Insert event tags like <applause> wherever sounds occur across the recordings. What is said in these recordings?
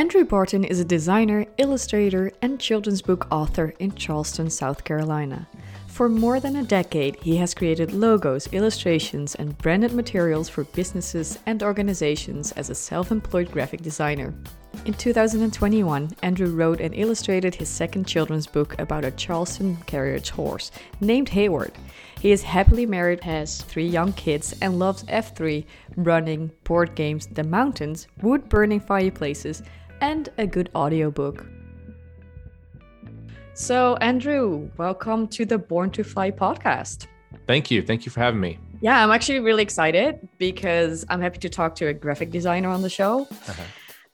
Andrew Barton is a designer, illustrator, and children's book author in Charleston, South Carolina. For more than a decade, he has created logos, illustrations, and branded materials for businesses and organizations as a self employed graphic designer. In 2021, Andrew wrote and illustrated his second children's book about a Charleston carriage horse named Hayward. He is happily married, has three young kids, and loves F3, running, board games, the mountains, wood burning fireplaces, and a good audiobook. So, Andrew, welcome to the Born to Fly podcast. Thank you. Thank you for having me. Yeah, I'm actually really excited because I'm happy to talk to a graphic designer on the show. Uh-huh.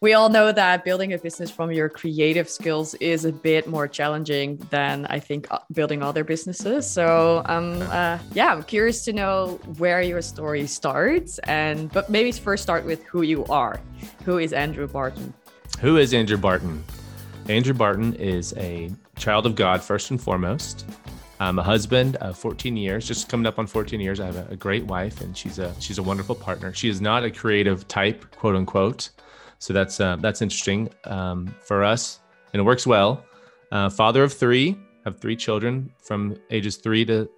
We all know that building a business from your creative skills is a bit more challenging than I think building other businesses. So, um, uh, yeah, I'm curious to know where your story starts, and but maybe first start with who you are. Who is Andrew Barton? Who is Andrew Barton? Andrew Barton is a child of God, first and foremost. I'm a husband of 14 years, just coming up on 14 years. I have a, a great wife, and she's a she's a wonderful partner. She is not a creative type, quote unquote. So that's uh, that's interesting um, for us, and it works well. Uh, father of three, have three children from ages three to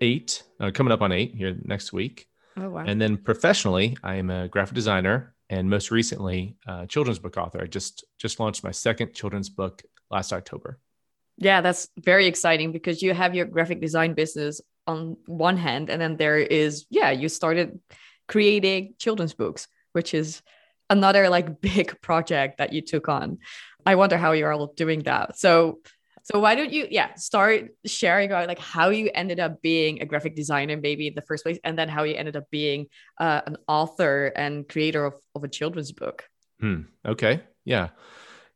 eight, uh, coming up on eight here next week. Oh wow! And then professionally, I am a graphic designer and most recently uh, children's book author. I just just launched my second children's book last October. Yeah, that's very exciting because you have your graphic design business on one hand, and then there is yeah, you started creating children's books, which is another like <laughs> big project that you took on. I wonder how you're all doing that. So so why don't you, yeah, start sharing about like how you ended up being a graphic designer, maybe in the first place, and then how you ended up being uh, an author and creator of, of a children's book. Hmm. Okay. Yeah.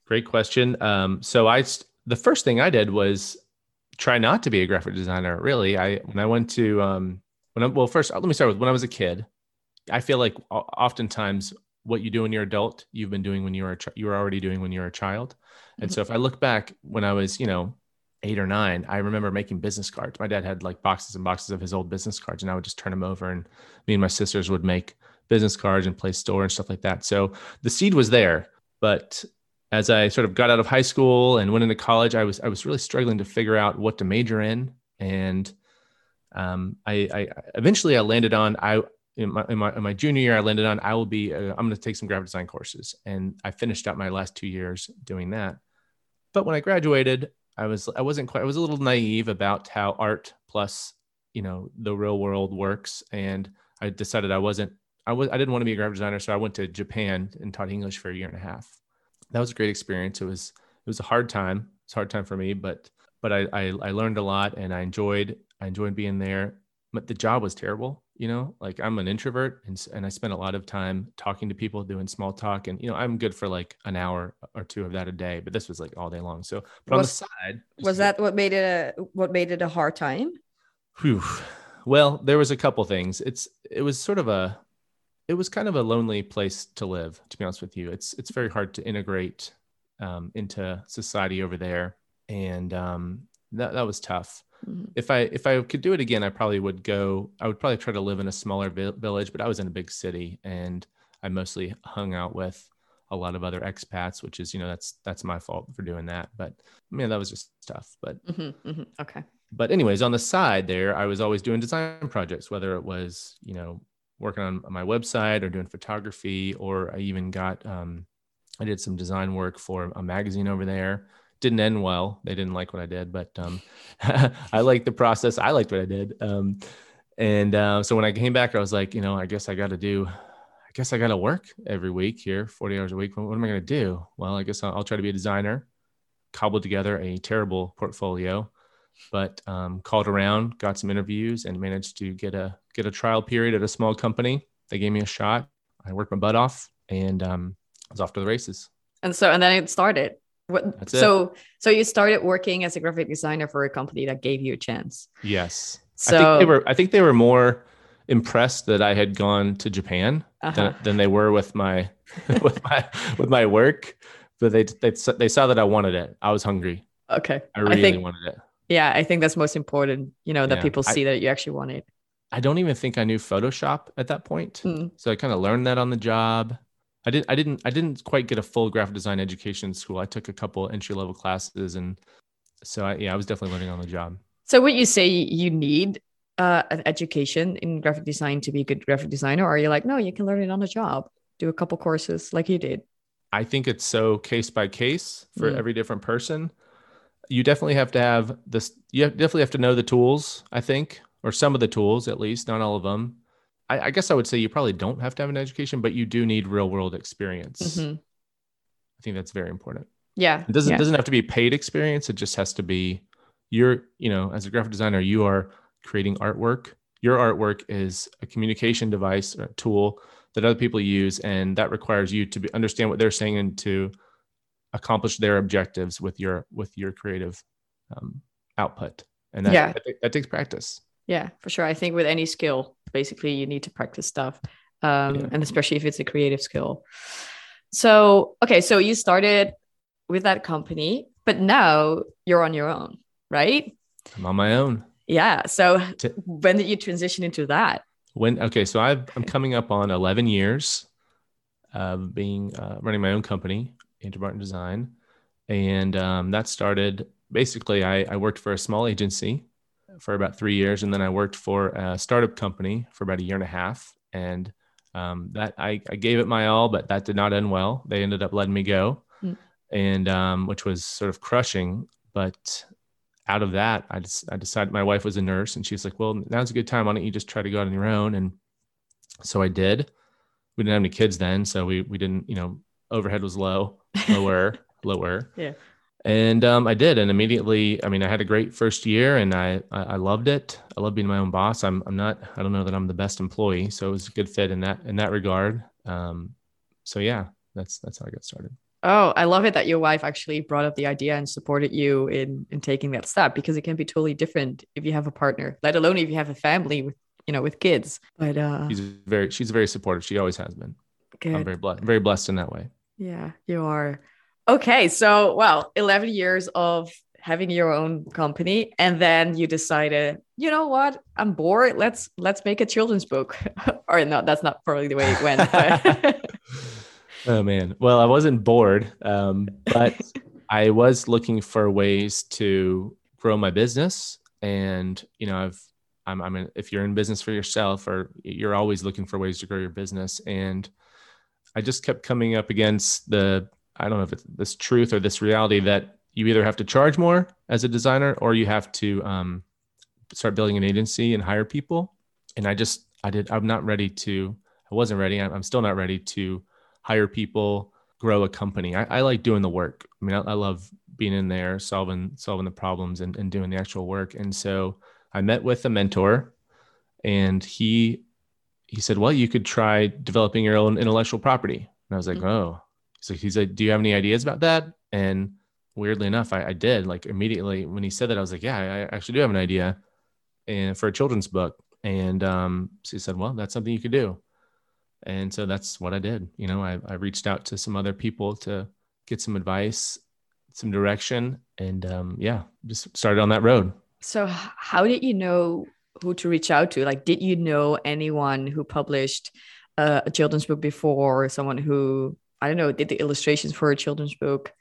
Great question. Um, so I, the first thing I did was try not to be a graphic designer. Really, I when I went to um, when I, well, first let me start with when I was a kid. I feel like oftentimes what you do when you're adult, you've been doing when you were a ch- you were already doing when you were a child. And so if I look back when I was, you know, eight or nine, I remember making business cards. My dad had like boxes and boxes of his old business cards, and I would just turn them over, and me and my sisters would make business cards and play store and stuff like that. So the seed was there, but as I sort of got out of high school and went into college, I was I was really struggling to figure out what to major in, and um, I, I eventually I landed on I in my, in my, in my junior year, I landed on I will be uh, I'm going to take some graphic design courses, and I finished out my last two years doing that. But when I graduated, I was I wasn't quite I was a little naive about how art plus you know the real world works, and I decided I wasn't I was I didn't want to be a graphic designer, so I went to Japan and taught English for a year and a half. That was a great experience. It was it was a hard time. It's a hard time for me, but but I, I I learned a lot and I enjoyed I enjoyed being there. But the job was terrible you know? Like i'm an introvert and, and i spend a lot of time talking to people doing small talk and you know i'm good for like an hour or two of that a day but this was like all day long. So but was, on the side was that what made it a what made it a hard time? Whew, well there was a couple things. It's it was sort of a it was kind of a lonely place to live to be honest with you. It's it's very hard to integrate um, into society over there and um, that, that was tough Mm-hmm. If I if I could do it again, I probably would go. I would probably try to live in a smaller vi- village, but I was in a big city, and I mostly hung out with a lot of other expats, which is you know that's that's my fault for doing that. But man, that was just tough. But mm-hmm, mm-hmm, okay. But anyways, on the side there, I was always doing design projects, whether it was you know working on my website or doing photography, or I even got um, I did some design work for a magazine over there didn't end well. They didn't like what I did, but um, <laughs> I liked the process. I liked what I did. Um, and uh, so when I came back, I was like, you know, I guess I got to do, I guess I got to work every week here, 40 hours a week. What, what am I going to do? Well, I guess I'll, I'll, try to be a designer, cobbled together a terrible portfolio, but um, called around, got some interviews and managed to get a, get a trial period at a small company. They gave me a shot. I worked my butt off and um, I was off to the races. And so, and then it started. What, so so you started working as a graphic designer for a company that gave you a chance. Yes. So I think they were I think they were more impressed that I had gone to Japan uh-huh. than, than, they were with my <laughs> with my with my work. But they, they they saw that I wanted it. I was hungry. Okay. I really I think, wanted it. Yeah, I think that's most important, you know, that yeah. people see I, that you actually want it. I don't even think I knew Photoshop at that point. Mm. So I kind of learned that on the job. I didn't I didn't I didn't quite get a full graphic design education in school. I took a couple entry level classes and so I, yeah, I was definitely learning on the job. So would you say you need uh, an education in graphic design to be a good graphic designer, or are you like, no, you can learn it on the job, do a couple courses like you did? I think it's so case by case for mm. every different person. You definitely have to have this. You definitely have to know the tools. I think, or some of the tools at least, not all of them. I, I guess I would say you probably don't have to have an education, but you do need real world experience. Mm-hmm. I think that's very important. Yeah. It doesn't yeah. doesn't have to be paid experience. It just has to be you're, you know, as a graphic designer, you are creating artwork. Your artwork is a communication device or tool that other people use, and that requires you to be, understand what they're saying and to accomplish their objectives with your with your creative um, output. And that, yeah. that, that takes practice. Yeah, for sure. I think with any skill, basically, you need to practice stuff, um, yeah. and especially if it's a creative skill. So, okay, so you started with that company, but now you're on your own, right? I'm on my own. Yeah. So when did you transition into that? When okay, so i am coming up on 11 years of being uh, running my own company, Andrew Barton Design, and um, that started basically. I, I worked for a small agency for about three years, and then I worked for a startup company for about a year and a half, and um, that I, I gave it my all, but that did not end well. They ended up letting me go, mm. and um, which was sort of crushing. But out of that, I just I decided my wife was a nurse and she's like, well, now's a good time. Why don't you just try to go out on your own? And so I did. We didn't have any kids then, so we we didn't, you know, overhead was low, lower, <laughs> lower. Yeah. And um, I did, and immediately, I mean, I had a great first year, and I, I, loved it. I love being my own boss. I'm I'm not I don't know that I'm the best employee, so it was a good fit in that in that regard. Um, so yeah, that's that's how I got started. Oh, I love it that your wife actually brought up the idea and supported you in in taking that step because it can be totally different if you have a partner, let alone if you have a family with you know with kids. But uh she's very she's very supportive. She always has been. Good. I'm very blessed, very blessed in that way. Yeah, you are. Okay, so well, 11 years of having your own company and then you decided you know what i'm bored let's let's make a children's book <laughs> or no that's not probably the way it went <laughs> Oh man. Well, I wasn't bored, um, but <laughs> I was looking for ways to grow my business. And you know, I've I'm I'm if you're in business for yourself, or you're always looking for ways to grow your business. And I just kept coming up against the I don't know if it's this truth or this reality that you either have to charge more as a designer or you have to um, start building an agency and hire people. And I just I did I'm not ready to I wasn't ready. I'm, still not ready to hire people, grow a company. I, I like doing the work. I mean, I, I, love being in there, solving solving the problems and, and doing the actual work. And so I met with a mentor and he he said, Well, you could try developing your own intellectual property. And I was like, mm-hmm. Oh. Like, he's like, Do you have any ideas about that? And weirdly enough, I, I did. Like immediately when he said that, I was like, Yeah, I actually do have an idea and for a children's book. And um, so he said, Well, that's something you could do and so that's what i did you know I, I reached out to some other people to get some advice some direction and um, yeah just started on that road so how did you know who to reach out to like did you know anyone who published uh, a children's book before or someone who i don't know did the illustrations for a children's book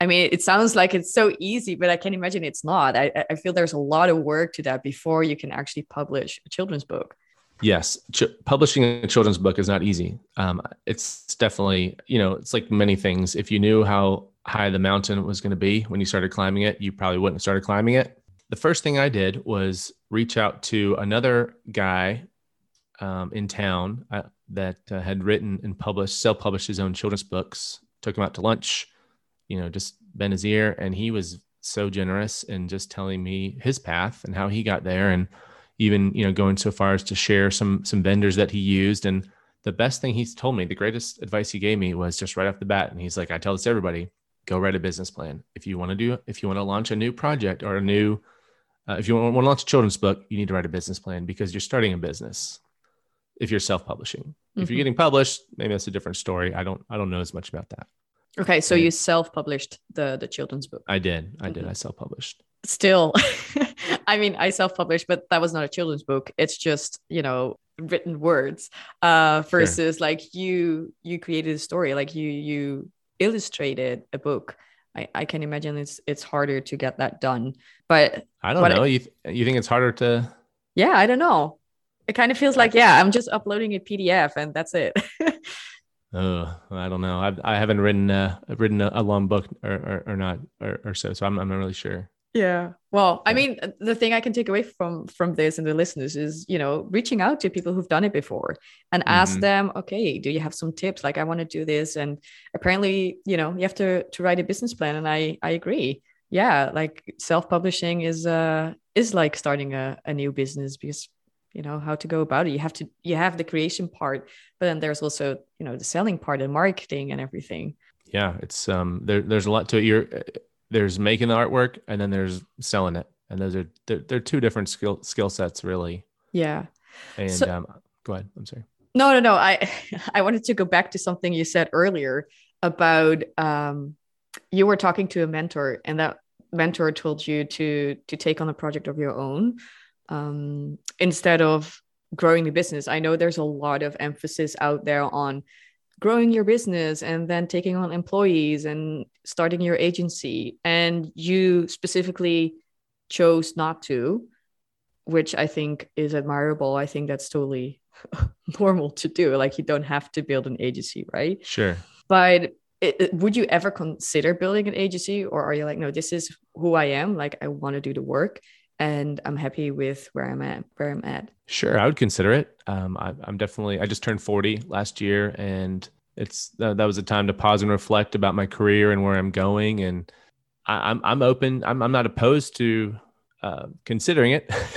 I mean, it sounds like it's so easy, but I can imagine it's not. I, I feel there's a lot of work to that before you can actually publish a children's book. Yes, Ch- publishing a children's book is not easy. Um, it's definitely, you know, it's like many things. If you knew how high the mountain was going to be when you started climbing it, you probably wouldn't have started climbing it. The first thing I did was reach out to another guy um, in town uh, that uh, had written and published, self-published his own children's books. Took him out to lunch, you know, just bent his ear, and he was so generous in just telling me his path and how he got there and even you know going so far as to share some some vendors that he used. And the best thing he's told me the greatest advice he gave me was just right off the bat. And he's like i tell this to everybody go write a business plan. If you want to do if you want to launch a new project or a new uh, if you want, want to launch a children's book you need to write a business plan because you're starting a business if you're self-publishing mm-hmm. if you're mm-hmm. getting published maybe that's a different story i don't i don't know as much about that okay so you self-published the the children's book i did i mm-hmm. did i self-published still <laughs> i mean i self-published but that was not a children's book it's just you know written words uh versus sure. like you you created a story like you you illustrated a book I, I can imagine it's it's harder to get that done but i don't know you, th- you think it's harder to yeah i don't know it kind of feels like yeah i'm just uploading a pdf and that's it. <laughs> Oh i don't know. I've, i haven't written uh written a, a long book or, or, or not or, or so so I'm, I'm not really sure. Yeah. Well i mean the thing i can take away from from this and the listeners is you know reaching out to people who've done it before and mm-hmm. ask them okay do you have some tips? Like i want to do this. And apparently you know you have to to write a business plan and i i agree. Yeah like self-publishing is uh is like starting a, a new business because you know how to go about it. You have to you have the creation part but then there's also you know the selling part and marketing and everything. Yeah it's um there, there's a lot to it. You're there's making the artwork and then there's selling it. And those are they're, they're two different skill skill sets really. Yeah. And so, um go ahead. I'm sorry. No no no. I <laughs> i wanted to go back to something you said earlier about um you were talking to a mentor and that mentor told you to to take on a project of your own um instead of growing the business. I know there's a lot of emphasis out there on growing your business and then taking on employees and starting your agency. And you specifically chose not to which i think is admirable. I think that's totally <laughs> normal to do. Like you don't have to build an agency right? Sure. But it, it, would you ever consider building an agency? Or are you like no this is who i am. Like i want to do the work and I'm happy with where I'm at. Where I'm at. Sure, I would consider it. Um, I, am definitely. I just turned 40 last year, and it's uh, that was a time to pause and reflect about my career and where I'm going. And I, am I'm, I'm open. I'm I'm not opposed to uh, considering it. <laughs>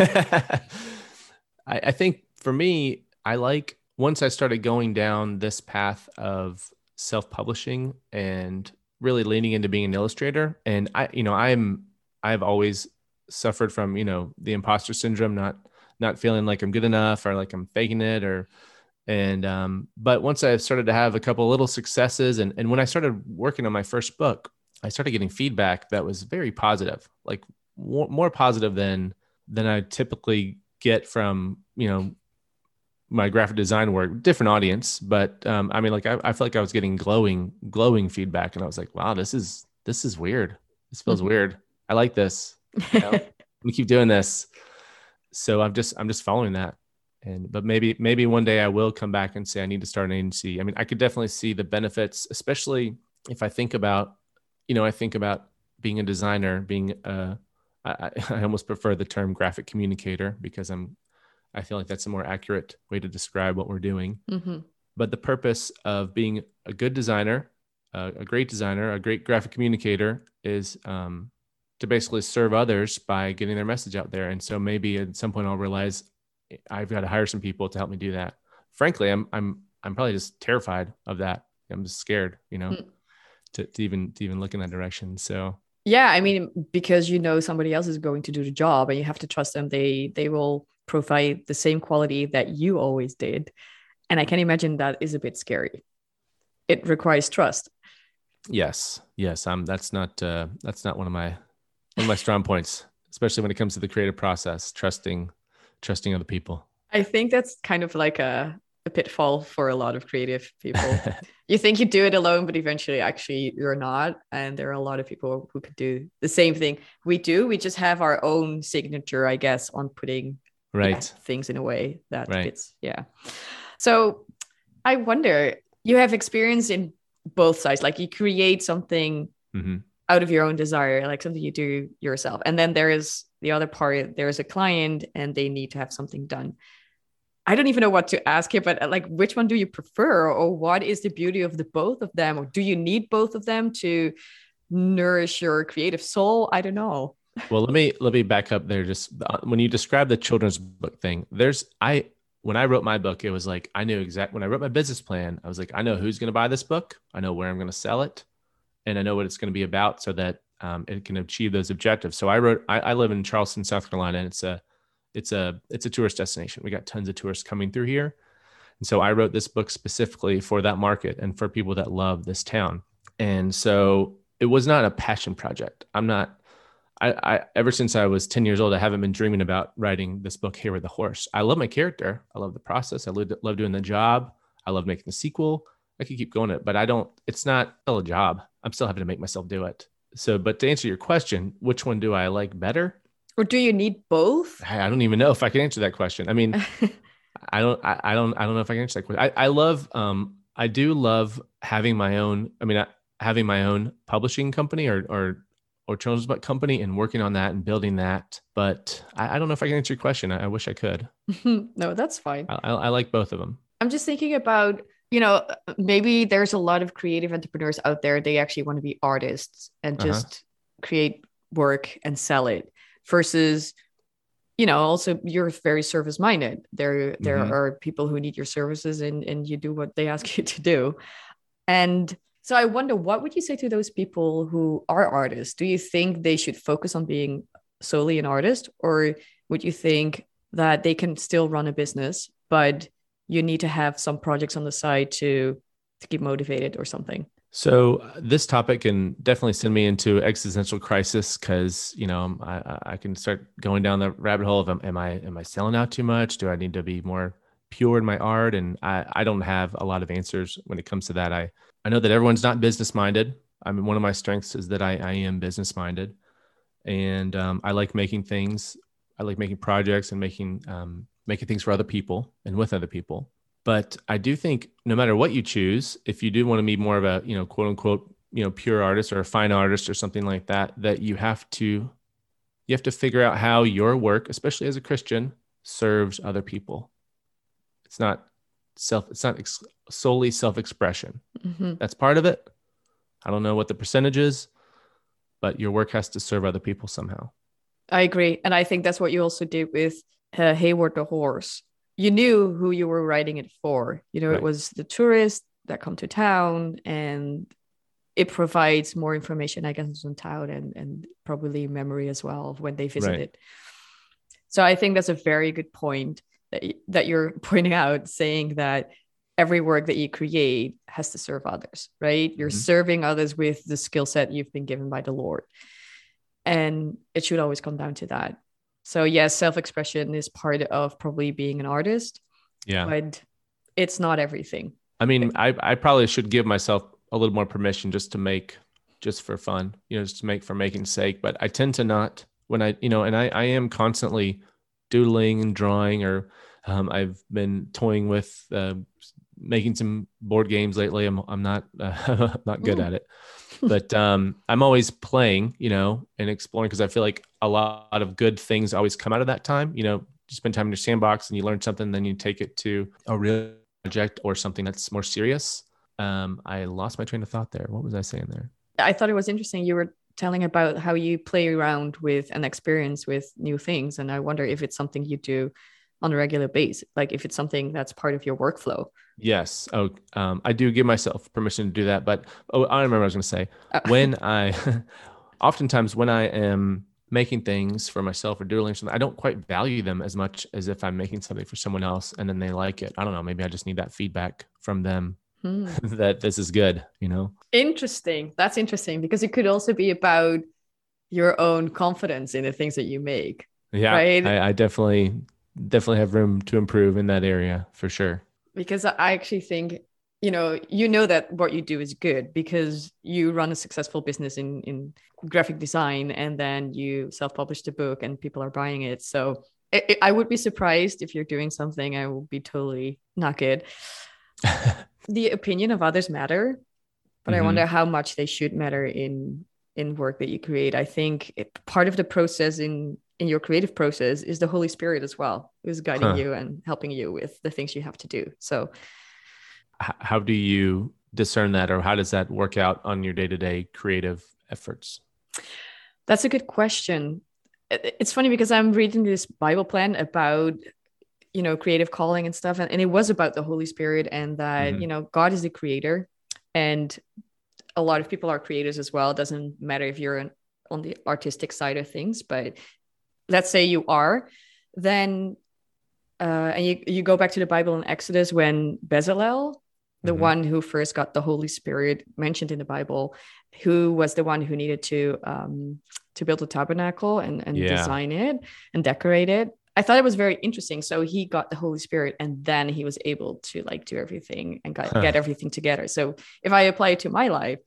I, I think for me, I like once I started going down this path of self-publishing and really leaning into being an illustrator. And I, you know, I'm I've always suffered from you know the imposter syndrome not not feeling like i'm good enough or like i'm faking it or and um but once i started to have a couple little successes and and when i started working on my first book i started getting feedback that was very positive like more, more positive than than i typically get from you know my graphic design work different audience but um i mean like i, I feel like i was getting glowing glowing feedback and i was like wow this is this is weird. This feels mm-hmm. weird. I like this you know, <laughs> we keep doing this. So I'm just I'm just following that. And but maybe maybe one day I will come back and say I need to start an agency. I mean, I could definitely see the benefits, especially if I think about, you know, I think about being a designer, being a I, <laughs> I almost prefer the term graphic communicator because I'm I feel like that's a more accurate way to describe what we're doing. Mm-hmm. But the purpose of being a good designer, uh, a great designer, a great graphic communicator is um, to basically serve others by getting their message out there. And so maybe at some point I'll realize I've got to hire some people to help me do that. Frankly, I'm I'm I'm probably just terrified of that. I'm just scared, you know, mm. to, to even to even look in that direction. So yeah, I mean, because you know somebody else is going to do the job and you have to trust them. They they will provide the same quality that you always did. And I can imagine that is a bit scary. It requires trust. Yes. Yes. Um that's not uh that's not one of my one of my strong points, especially when it comes to the creative process, trusting, trusting other people. I think that's kind of like a, a pitfall for a lot of creative people. <laughs> you think you do it alone, but eventually, actually, you're not. And there are a lot of people who could do the same thing we do. We just have our own signature, I guess, on putting right yeah, things in a way that right. fits. Yeah. So I wonder, you have experience in both sides. Like you create something mm-hmm out of your own desire, like something you do yourself. And then there is the other part, there is a client and they need to have something done. I don't even know what to ask here, but like, which one do you prefer, or what is the beauty of the both of them, or do you need both of them to nourish your creative soul? I don't know. Well, let me let me back up there. Just uh, when you describe the children's book thing, there's I when I wrote my book, it was like I knew exact when I wrote my business plan. I was like, I know who's going to buy this book. I know where I'm going to sell it and I know what it's going to be about so that um, it can achieve those objectives. So I wrote, I, I, live in Charleston, South Carolina, and it's a, it's a, it's a tourist destination. We got tons of tourists coming through here. And so I wrote this book specifically for that market and for people that love this town. And so it was not a passion project. I'm not, I, I ever since I was 10 years old, I haven't been dreaming about writing this book, Hayward the Horse. I love my character. I love the process. I love, love doing the job. I love making the sequel. I could keep going it, but I don't, it's not still a job. I'm still having to make myself do it. So, but to answer your question, which one do I like better? Or do you need both? I don't even know if I can answer that question. I mean, <laughs> I don't, I, I, don't, I don't know if I can answer that question. I, I love, um, I do love having my own, I mean, I, having my own publishing company or, or or children's book company and working on that and building that. But I, I don't know if I can answer your question. I, I wish I could. <laughs> no, that's fine. I, I, like both of them. I'm just thinking about, you know, maybe there's a lot of creative entrepreneurs out there. They actually want to be artists and uh-huh. just uh-huh. create work and sell it versus you know also you're very service minded there there mm-hmm. are people who need your services and and you do what they ask <laughs> you to do and so I wonder, what would you say to those people who are artists? Do you think they should focus on being solely an artist, or would you think that they can still run a business, but you need to have some projects on the side to to keep motivated or something? So uh, this topic can definitely send me into existential crisis because you know I, I can start going down the rabbit hole of am I am I selling out too much? Do I need to be more pure in my art? And I I don't have a lot of answers when it comes to that. I I know that everyone's not business minded. I mean, one of my strengths is that I, I am business minded, and um, I like making things. I like making projects and making um, making things for other people and with other people. But I do think no matter what you choose, if you do want to be more of a you know quote unquote you know pure artist or a fine artist or something like that, that you have to you have to figure out how your work, especially as a Christian, serves other people. It's not self it's not ex- solely self-expression mm-hmm. that's part of it i don't know what the percentage is but your work has to serve other people somehow i agree and i think that's what you also did with uh, hayward the horse you knew who you were writing it for you know right. it was the tourists that come to town and it provides more information i guess on town and and probably memory as well when they visit right. it so i think that's a very good point that, that you're <laughs> pointing out saying that every work that you create has to serve others right you're mm-hmm. serving others with the skill set you've been given by the lord and it should always come down to that so yes self-expression is part of probably being an artist yeah. but it's not everything. I mean i, I probably should give myself a little more permission just to make just for fun you know just to make for making sake but i tend to not when i you know and i i am constantly doodling and drawing, or um, I've been toying with uh, making some board games lately. I'm I'm not uh, <laughs> not good at it, but um, I'm always playing, you know, and exploring because I feel like a lot of good things always come out of that time. You know, you spend time in your sandbox and you learn something, then you take it to a real project or something that's more serious. Um, I lost my train of thought there. What was I saying there? I thought it was interesting. You were telling about how you play around with an experience with new things. And I wonder if it's something you do on a regular basis, like if it's something that's part of your workflow. Yes. Oh, um, I do give myself permission to do that. But oh, I remember I was going to say oh. when I, <laughs> <laughs> oftentimes when I am making things for myself or doing something, I don't quite value them as much as if I'm making something for someone else and then they like it. I don't know. Maybe I just need that feedback from them hmm. <laughs> that this is good, you know? Interesting. That's interesting because it could also be about your own confidence in the things that you make. Yeah. Right? I, I definitely, definitely have room to improve in that area for sure. Because I actually think you know you know that what you do is good because you run a successful business in in graphic design and then you self-published a book and people are buying it so it, it, i would be surprised if you're doing something i will be totally not good <laughs> the opinion of others matter, but mm-hmm. I wonder how much they should matter in in work that you create. I think it, part of the process in in your creative process is the Holy Spirit as well, who's guiding huh. you and helping you with the things you have to do. So, how do you discern that, or how does that work out on your day to day creative efforts? That's a good question. It's funny because I'm reading this Bible plan about you know creative calling and stuff and, and it was about the holy spirit and that mm-hmm. you know god is the creator and a lot of people are creators as well it doesn't matter if you're an, on the artistic side of things but let's say you are then uh, and you, you go back to the bible in exodus when bezalel the mm-hmm. one who first got the holy spirit mentioned in the bible who was the one who needed to um, to build a tabernacle and, and Yeah. design it and decorate it. I thought it was very interesting. So he got the Holy Spirit and then he was able to like do everything and got, Huh. get everything together. So if I apply it to my life,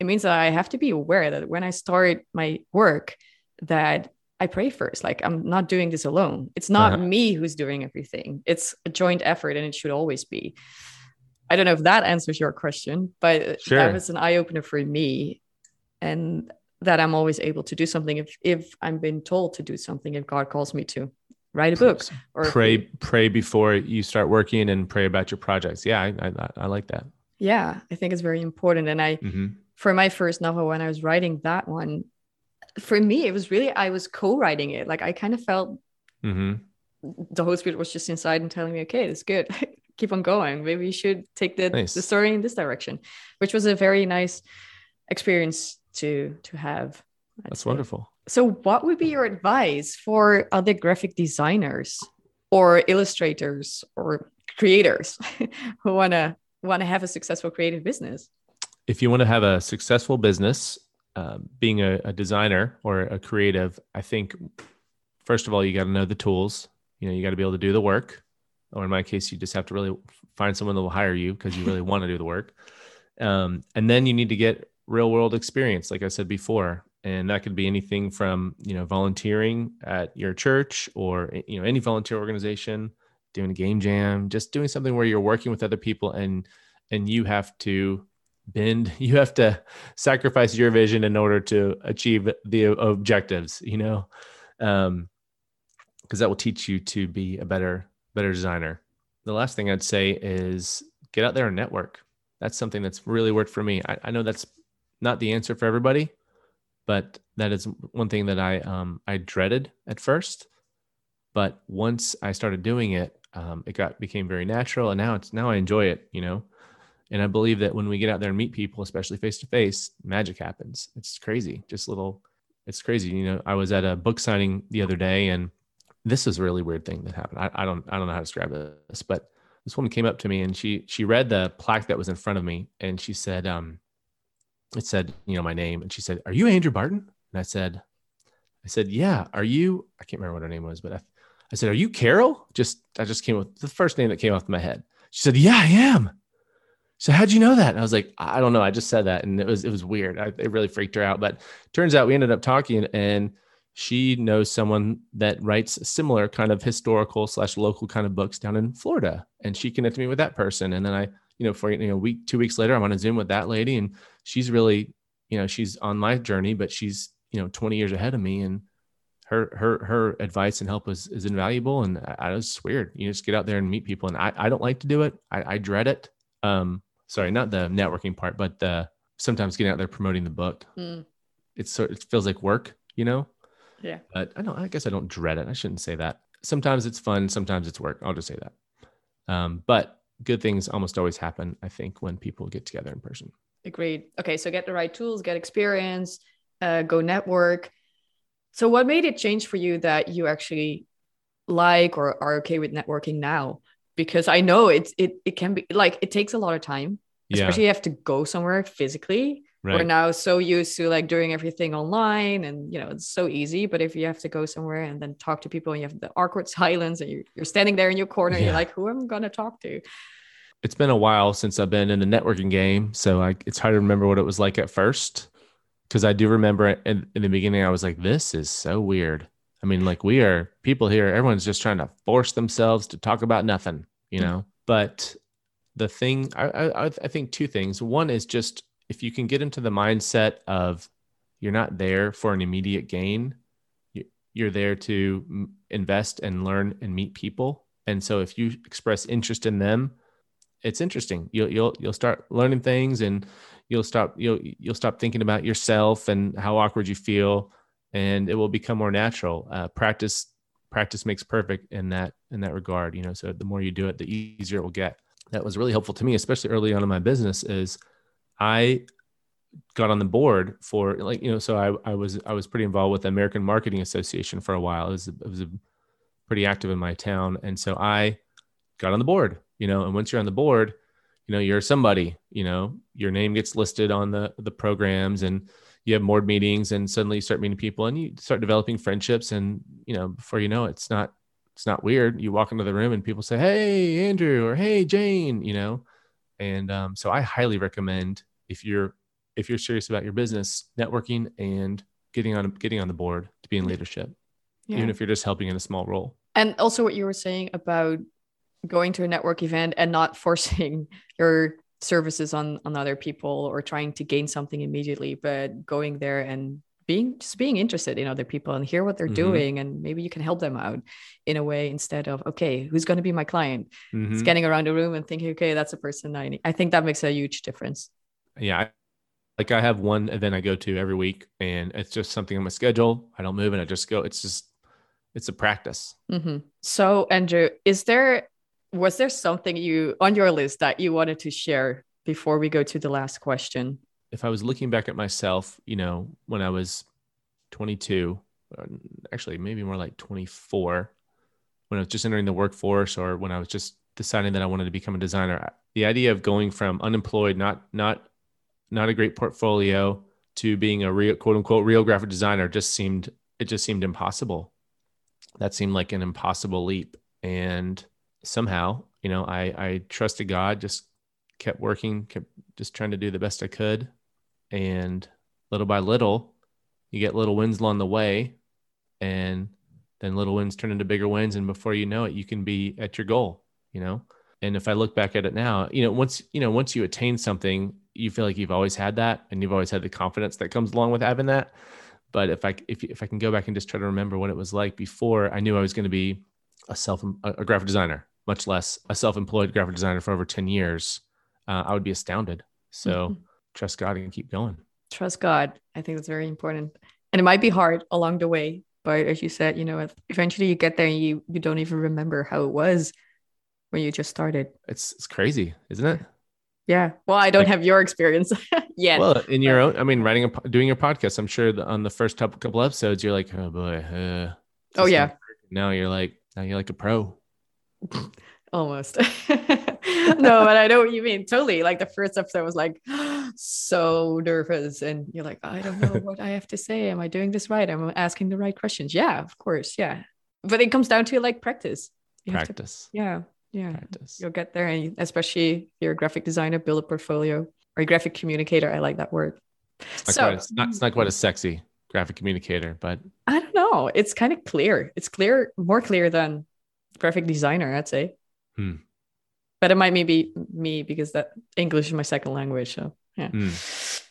it means that I have to be aware that when I start my work, that I pray first. Like I'm not doing this alone. It's not Uh-huh. me who's doing everything. It's a joint effort and it should always be. I don't know if that answers your question, but Sure. that was an eye opener for me. And that I'm always able to do something if if I'm being told to do something, if God calls me to write a book or pray pray before you start working and pray about your projects. Yeah, I I, I like that. yeah, I think it's very important. And I hmm for my first novel when I was writing that one, for me, it was really I was co-writing it. Like I kind of felt hmm the Holy Spirit was just inside and telling me, okay, it's good. <laughs> Keep on going. Maybe you should take the, Nice. the story in this direction, which was a very nice experience to to have. I'd That's say. wonderful. So, what would be your advice for other graphic designers or illustrators or creators <laughs> who wanna wanna have a successful creative business? If you want to have a successful business, uh, being a, a designer or a creative, I think first of all you got to know the tools. You know, you got to be able to do the work. Or in my case, you just have to really find someone that will hire you because you really want to do the work. Um, and then you need to get real world experience, like I said before, and that could be anything from you know volunteering at your church or you know any volunteer organization, doing a game jam, just doing something where you're working with other people and and you have to bend, <laughs> you have to sacrifice your vision in order to achieve the objectives. You know, um, because that will teach you to be a better better designer. The last thing I'd say is get out there and network. That's something that's really worked for me. I, I know that's not the answer for everybody, but that is one thing that I um, I dreaded at first. But once I started doing it, um, it got became very natural, and now it's now I enjoy it. You know, and I believe that when we get out there and meet people, especially face to face, magic happens. It's crazy. Just little, it's crazy. You know, I was at a book signing the other day, and this is a really weird thing that happened. I, I don't I don't know how to describe this, but this woman came up to me and she she read the plaque that was in front of me, and she said, um, it said, you know, my name, and she said, "Are you Andrew Barton?" And I said, I said, "Yeah." Are you? I can't remember what her name was, but I, I said, "Are you Carol?" Just I just came with the first name that came off my head. She said, "Yeah, I am." So how'd you know that? And I was like, I don't know. I just said that, and it was it was weird. I, it really freaked her out. But turns out we ended up talking, and she knows someone that writes similar kind of historical slash local kind of books down in Florida, and she connected me with that person. And then I, you know, for you know, a week, two weeks later, I'm on a Zoom with that lady, and she's really, you know, she's on my journey, but she's you know 20 years ahead of me, and her her her advice and help is is invaluable. And I, I was weird. You just get out there and meet people, and I I don't like to do it. I, I dread it. Um, sorry, not the networking part, but the sometimes getting out there promoting the book. Mm, It's sort it feels like work, you know. Yeah. But I don't. I guess I don't dread it. I shouldn't say that. Sometimes it's fun. Sometimes it's work. I'll just say that. Um, but good things almost always happen. I think when people get together in person. Agreed. Okay, so get the right tools, get experience, uh, go network. So, what made it change for you that you actually like or are okay with networking now? Because I know it's it it can be like it takes a lot of time, Yeah. especially you have to go somewhere physically. We're now so used to like doing everything online, and you know it's so easy. But if you have to go somewhere and then talk to people, and you have the awkward <laughs> silence, and you're, you're standing there in your corner, Yeah. you're like, who am I gonna talk to? it's been a while since I've been in a networking game, so I, it's hard to remember what it was like at first. Because I do remember in, in the beginning, I was like, "This is so weird." I mean, like we are people here. Everyone's just trying to force themselves to talk about nothing, you mm. know. But the thing, I, I, I think two things. One is just if you can get into the mindset of you're not there for an immediate gain, you, you're there to invest and learn and meet people. And so if you express interest in them, it's interesting. You'll you'll you'll start learning things, and you'll stop you'll you'll stop thinking about yourself and how awkward you feel, and it will become more natural. Uh, practice practice makes perfect in that in that regard. You know, so the more you do it, the easier it will get. That was really helpful to me, especially early on in my business. Is I got on the board for like you know, so I I was I was pretty involved with the American Marketing Association for a while. It was it was a, pretty active in my town, and so I got on the board you know and once you're on the board you know you're somebody you know your name gets listed on the the programs and you have more meetings and suddenly you start meeting people and you start developing friendships and you know before you know it, it's not it's not weird. You walk into the room and people say hey andrew or hey jane you know? And um, so i highly recommend if you're if you're serious about your business networking and getting on getting on the board to be in leadership yeah. even if you're just helping in a small role and also what you were saying about going to a network event and not <laughs> forcing your services on on other people or trying to gain something immediately but going there and being just being interested in other people and hear what they're mm-hmm. doing and maybe you can help them out in a way instead of okay who's going to be my client mm-hmm. scanning around the room and thinking okay that's a person i need i think that makes a huge difference yeah like i have one event i go to every week and it's just something on my schedule i don't move and i just go it's just it's a practice mm-hmm. so andrew is there was there something you on your list that you wanted to share before we go to the last question? If I was looking back at myself, you know, when I was 22, uh, actually maybe more like 24, when I was just entering the workforce or when I was just deciding that I wanted to become a designer, the idea of going from unemployed, not not not a great portfolio to being a real quote unquote real graphic designer just seemed it just seemed impossible. That seemed like an impossible leap. And somehow, you know, I, I trusted God, just kept working, kept just trying to do the best I could. And little by little, you get little wins along the way. And then little wins turn into bigger wins. And before you know it, you can be at your goal, you know? And if I look back at it now, you know, once, you know, once you attain something, you feel like you've always had that and you've always had the confidence that comes along with having that. But if I, if, if I can go back and just try to remember what it was like before, I knew I was going to be a self, a graphic designer much less a self-employed graphic designer for over 10 years, uh, I would be astounded. So mm-hmm. trust God and keep going. Trust God. I think that's very important. And it might be hard along the way, but as you said, you know, eventually you get there and you you don't even remember how it was when you just started. It's it's crazy, isn't it? Yeah. Well, I don't like, have your experience <laughs> yet. Well, in your own, I mean, writing a doing your podcast, I'm sure on the first couple episodes, you're like, oh boy. Uh, oh yeah. Now you're like, now you're like a pro. <laughs> Almost. <laughs> no, but I know what you mean. Totally. Like the first episode was like <gasps> so nervous, and you're like, I don't know what I have to say. Am I doing this right? Am I asking the right questions? Yeah, of course. Yeah. But it comes down to like practice. You practice. To, yeah. Yeah. Practice. You'll get there. And especially if you're a graphic designer, build a portfolio or a graphic communicator. I like that word. It's not, so, quite, it's not, it's not quite as sexy graphic communicator, but I don't know. It's kind of clear. It's clear, more clear than graphic designer, I'd say. Hmm. But it might maybe me because that English is my second language. So yeah. Hmm.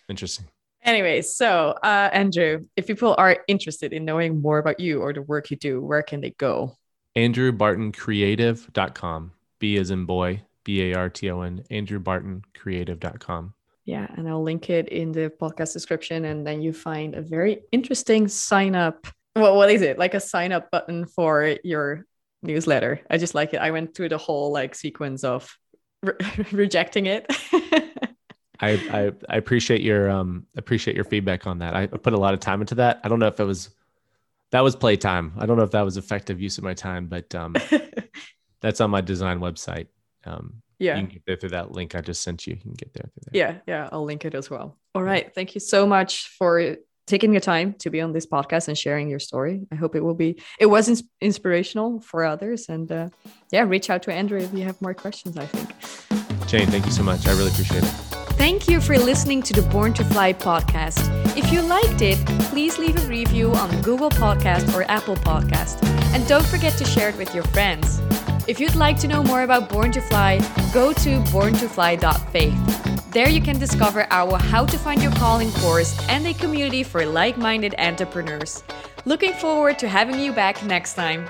Interesting. Anyway, so uh, Andrew, if people are interested in knowing more about you or the work you do, where can they go? AndrewBartonCreative.com. B as in boy, B A R T O N, AndrewBartonCreative.com. Yeah, and I'll link it in the podcast description. And then you find a very interesting sign up. Well, what is it? Like a sign up button for your newsletter. I just like it. I went through the whole like sequence of re- <laughs> rejecting it. <laughs> I, I, I appreciate your um appreciate your feedback on that. I put a lot of time into that. I don't know if it was that was playtime. I don't know if that was effective use of my time, but um <laughs> that's on my design website. Um yeah. You can get there through that link I just sent you. You can get there, there. Yeah, yeah. I'll link it as well. All right. Thank you so much for taking your time to be on this podcast and sharing your story. I hope it will be, it was ins- inspirational for others. And uh, yeah, reach out to Andrew if you have more questions, I think. Jane, thank you so much. I really appreciate it. Thank you for listening to the Born to Fly podcast. If you liked it, please leave a review on Google Podcast or Apple Podcast. And don't forget to share it with your friends. If you'd like to know more about Born to Fly, go to borntofly.faith. There you can discover our How to Find Your Calling course and a community for like minded entrepreneurs. Looking forward to having you back next time.